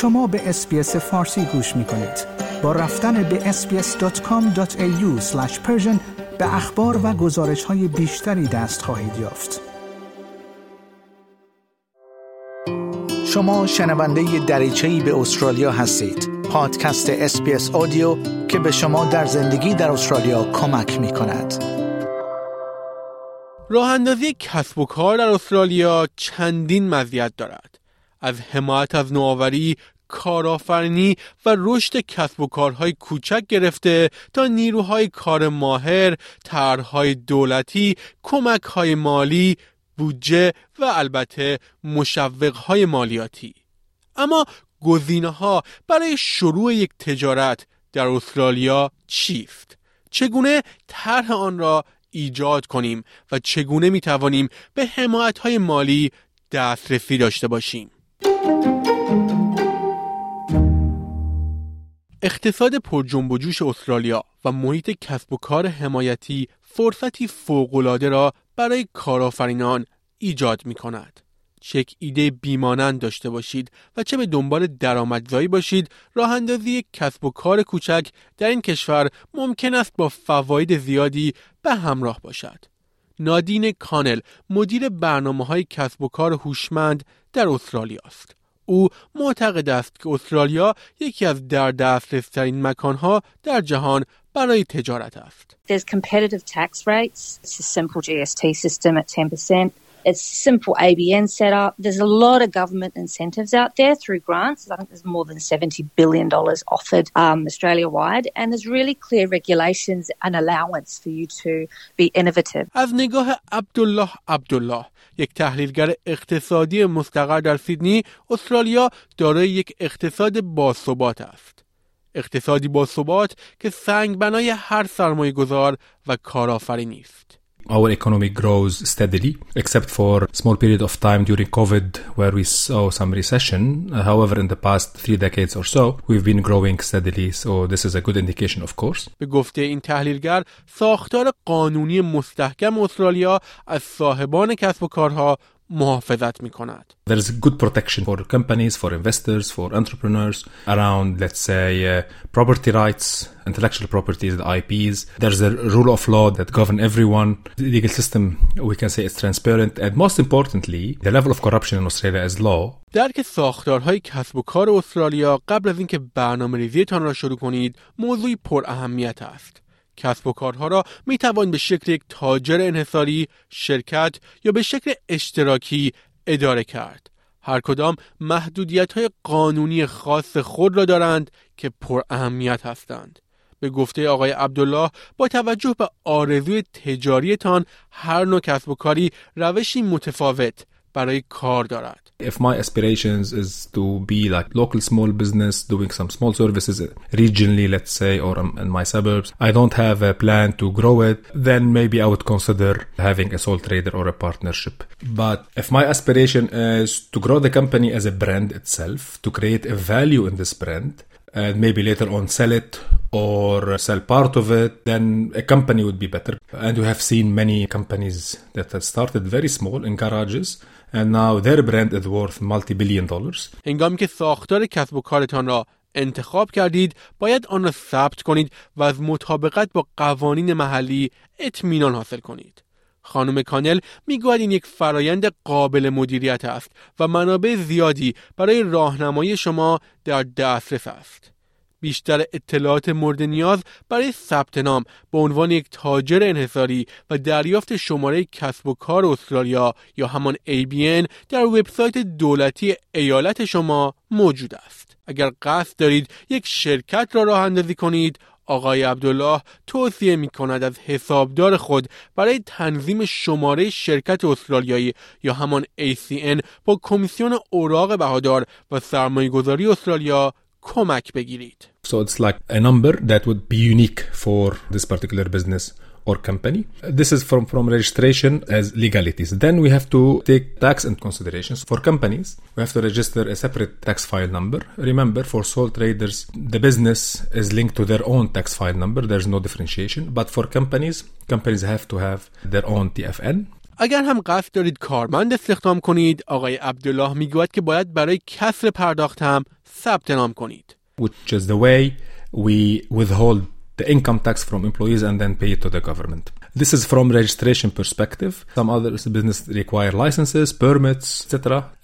شما به SBS فارسی گوش می کنید. با رفتن به sbs.com.au به اخبار و گزارش های بیشتری دست خواهید یافت. شما شنونده دریچه‌ای به استرالیا هستید. پادکست SBS Audio که به شما در زندگی در استرالیا کمک می کند. راه اندازی کسب و کار در استرالیا چندین مزیت دارد. از حمایت از نوآوری کارآفرینی و رشد کسب و کارهای کوچک گرفته تا نیروهای کار ماهر، طرحهای دولتی، کمکهای مالی، بودجه و البته مشوقهای مالیاتی. اما گزینه ها برای شروع یک تجارت در استرالیا چیست؟ چگونه طرح آن را ایجاد کنیم و چگونه می توانیم به حمایت های مالی دسترسی داشته باشیم؟ اقتصاد پر جنب و جوش استرالیا و محیط کسب و کار حمایتی فرصتی فوق‌العاده را برای کارآفرینان ایجاد می کند. چه ایده بیمانند داشته باشید و چه به دنبال درآمدزایی باشید راه اندازی کسب و کار کوچک در این کشور ممکن است با فواید زیادی به همراه باشد. نادین کانل مدیر برنامه های کسب و کار هوشمند در استرالیا است. او معتقد است که استرالیا یکی از در دسترس ترین مکانها در جهان برای تجارت است. There's competitive tax rates. It's a simple GST system at 10%. It's simple ABN setup. There's a lot of government incentives out there through grants. I think there's more than $70 billion offered um, Australia wide. And there's really clear regulations and allowance for you to be innovative. از نگاه عبدالله عبدالله یک تحلیلگر اقتصادی مستقر در سیدنی استرالیا دارای یک اقتصاد باثبات است. اقتصادی باثبات که سنگ بنای هر سرمایه گذار و کارآفرینی است. our economy grows steadily, except for a small period of time during COVID where we saw some recession. Uh, however, in the past three decades or so, we've been growing steadily. So this is a good indication, of course. به گفته این تحلیلگر، ساختار قانونی مستحکم استرالیا از صاحبان کسب و کارها محافظت می کند. There is good protection for companies, for investors, for entrepreneurs around, let's say, uh, property rights, intellectual properties, the IPs. There's a rule of law that govern everyone. The legal system, we can say, is transparent. And most importantly, the level of corruption in Australia is low. درک ساختارهای کسب و کار استرالیا قبل از اینکه برنامه ریزیتان را شروع کنید موضوعی پر اهمیت است. کسب و کارها را می توان به شکل یک تاجر انحصاری، شرکت یا به شکل اشتراکی اداره کرد. هر کدام محدودیت های قانونی خاص خود را دارند که پر اهمیت هستند. به گفته آقای عبدالله با توجه به آرزوی تجاریتان هر نوع کسب و کاری روشی متفاوت برای کار دارد. If my aspirations is to be like local small business doing some small services regionally let's say or um, in my suburbs I don't have a plan to grow it then maybe I would consider having a sole trader or a partnership. But if my aspiration is to grow the company as a brand itself to create a value in this brand and maybe later on sell it or sell part of it, then a company would be better. And we have seen many companies that have started very small in garages and now their brand is worth multi-billion dollars. هنگامی که ساختار کسب و کارتان را انتخاب کردید باید آن را ثبت کنید و از مطابقت با قوانین محلی اطمینان حاصل کنید. خانم کانل می‌گوید این یک فرایند قابل مدیریت است و منابع زیادی برای راهنمایی شما در دسترس است. بیشتر اطلاعات مورد نیاز برای ثبت نام به عنوان یک تاجر انحصاری و دریافت شماره کسب و کار استرالیا یا همان ABN در وبسایت دولتی ایالت شما موجود است. اگر قصد دارید یک شرکت را راه اندازی کنید آقای عبدالله توصیه می کند از حسابدار خود برای تنظیم شماره شرکت استرالیایی یا همان ACN با کمیسیون اوراق بهادار و سرمایه گذاری استرالیا کمک بگیرید. So it's like a number that would be unique for this particular business or company. This is from, from registration as legalities. Then we have to take tax into considerations. For companies, we have to register a separate tax file number. Remember, for sole traders, the business is linked to their own tax file number. There's no differentiation. But for companies, companies have to have their own TFN. اگر هم قصد دارید کارمند استخدام کنید آقای عبدالله میگوید که باید برای کسر پرداخت هم ثبت نام کنید which is the way we withhold the income tax from employees and then pay it to the government. This is from registration perspective. Some other business require licenses, permits, etc.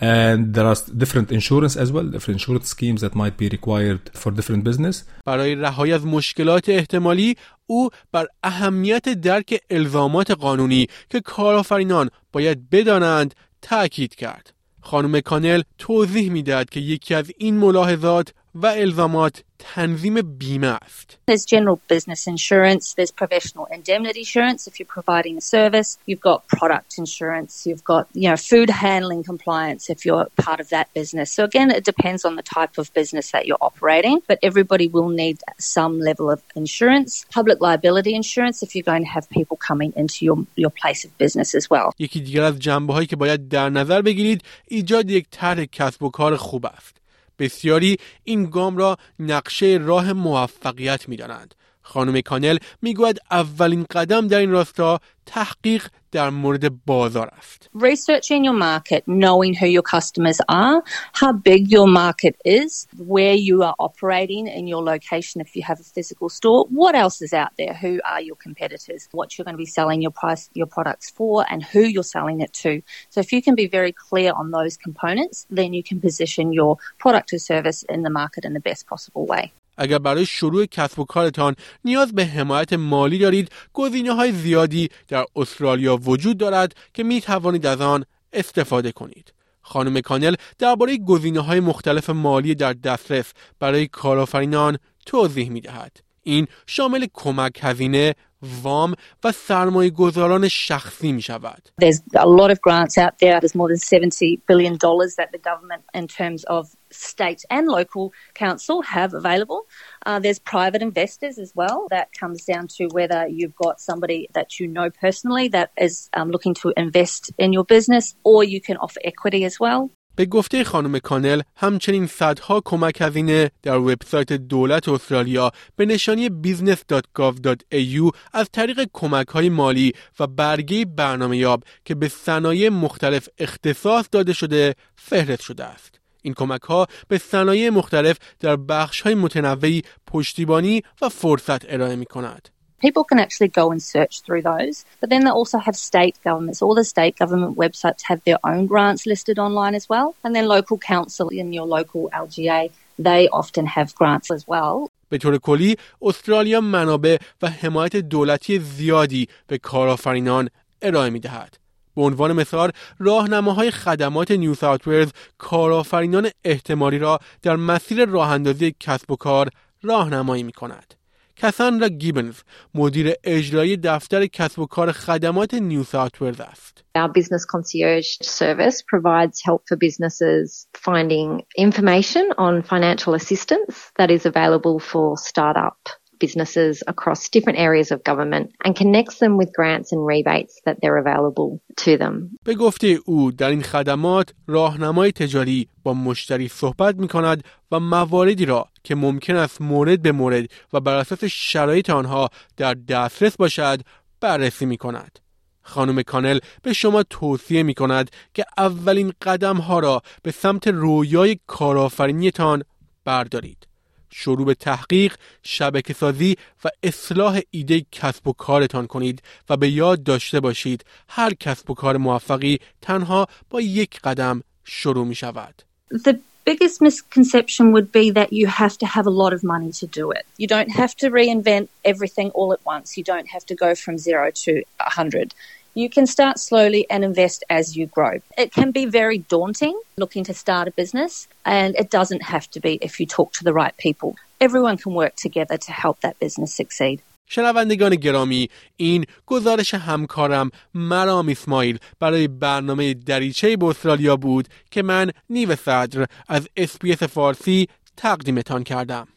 And there are different insurance as well, different insurance schemes that might be required for different business. برای رهایی از مشکلات احتمالی او بر اهمیت درک الزامات قانونی که کارآفرینان باید بدانند تاکید کرد. خانم کانل توضیح می‌دهد که یکی از این ملاحظات و الزامات تنظیم بیمه است. There's general business insurance, there's professional indemnity insurance if you're providing a service, you've got product insurance, you've got, you know, food handling compliance if you're part of that business. So again, it depends on the type of business that you're operating, but everybody will need some level of insurance. Public liability insurance if you're going to have people coming into your, your place of business as well. یکی دیگر از جنبه هایی که باید در نظر بگیرید ایجاد یک طرح کسب و کار خوب است. بسیاری این گام را نقشه راه موفقیت می دانند. خانم کانل میگوید اولین قدم در این راستا تحقیق در مورد بازار است. Researching your market, knowing who your customers are, how big your market is, where you are operating in your location if you have a physical store, what else is out there, who are your competitors, what you're going to be selling your price your products for and who you're selling it to. So if you can be very clear on those components, then you can position your product or service in the market in the best possible way. اگر برای شروع کسب و کارتان نیاز به حمایت مالی دارید گزینه های زیادی در استرالیا وجود دارد که می توانید از آن استفاده کنید خانم کانل درباره گزینه های مختلف مالی در دسترس برای کارآفرینان توضیح می دهد. این شامل کمک هزینه، وام و سرمایه گذاران شخصی می شود. There's a lot of grants out there. There's more than 70 billion dollars that the government in terms of state and local council have available. Uh, there's private investors as well. That comes down to whether you've got somebody that you know personally that is um, looking to invest in your business or you can offer equity as well. به گفته خانم کانل همچنین صدها کمک هزینه در وبسایت دولت استرالیا به نشانی business.gov.au از طریق کمک های مالی و برگه برنامه یاب که به صنایع مختلف اختصاص داده شده فهرست شده است. این کمک ها به صنایع مختلف در بخش های متنوعی پشتیبانی و فرصت ارائه می کند. People can actually go and search through those, but then they also have state governments. All the state government websites have their own grants listed online as well. And then local council in your local LGA, they often have grants as well. به طور کلی استرالیا منابع و حمایت دولتی زیادی به کارآفرینان ارائه می دهد. به عنوان مثال راهنماهای خدمات نیو ساوت ولز کارآفرینان احتمالی را در مسیر راه اندازی کسب و کار راهنمایی می کند. کساندرا گیبنز مدیر اجرایی دفتر کسب و کار خدمات نیو ساوت است. Our business concierge service provides help for businesses finding information on financial assistance that is available for startup businesses across different areas of government and connects them with grants and rebates that they're available to them. به گفته او در این خدمات راهنمای تجاری با مشتری صحبت می کند و مواردی را که ممکن است مورد به مورد و بر اساس شرایط آنها در دسترس باشد بررسی می کند. خانم کانل به شما توصیه می کند که اولین قدم ها را به سمت رویای کارآفرینیتان بردارید. شروع به تحقیق، شبکه سازی و اصلاح ایده کسب و کارتان کنید و به یاد داشته باشید هر کسب و کار موفقی تنها با یک قدم شروع می شود. The biggest misconception would be that you have to have a lot of money to do it. You don't have to reinvent everything all at once. You don't have to go from zero to a hundred. You can start slowly and invest as you grow. It can be very daunting looking to start a business, and it doesn't have to be if you talk to the right people. Everyone can work together to help that business succeed. شنوندگان گرامی این گزارش همکارم مرام اسماعیل برای برنامه دریچه به استرالیا بود که من نیو صدر از اسپیس فارسی تقدیمتان کردم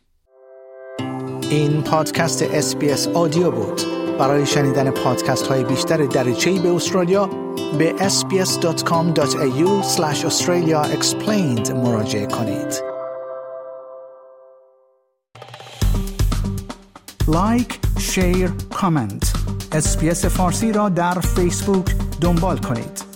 این پادکست اسپیس آدیو بود برای شنیدن پادکست های بیشتر دریچه به استرالیا به sbs.com.au Australia Explained مراجعه کنید. like، share، comment SBS فارسی را در فیسبوک دنبال کنید.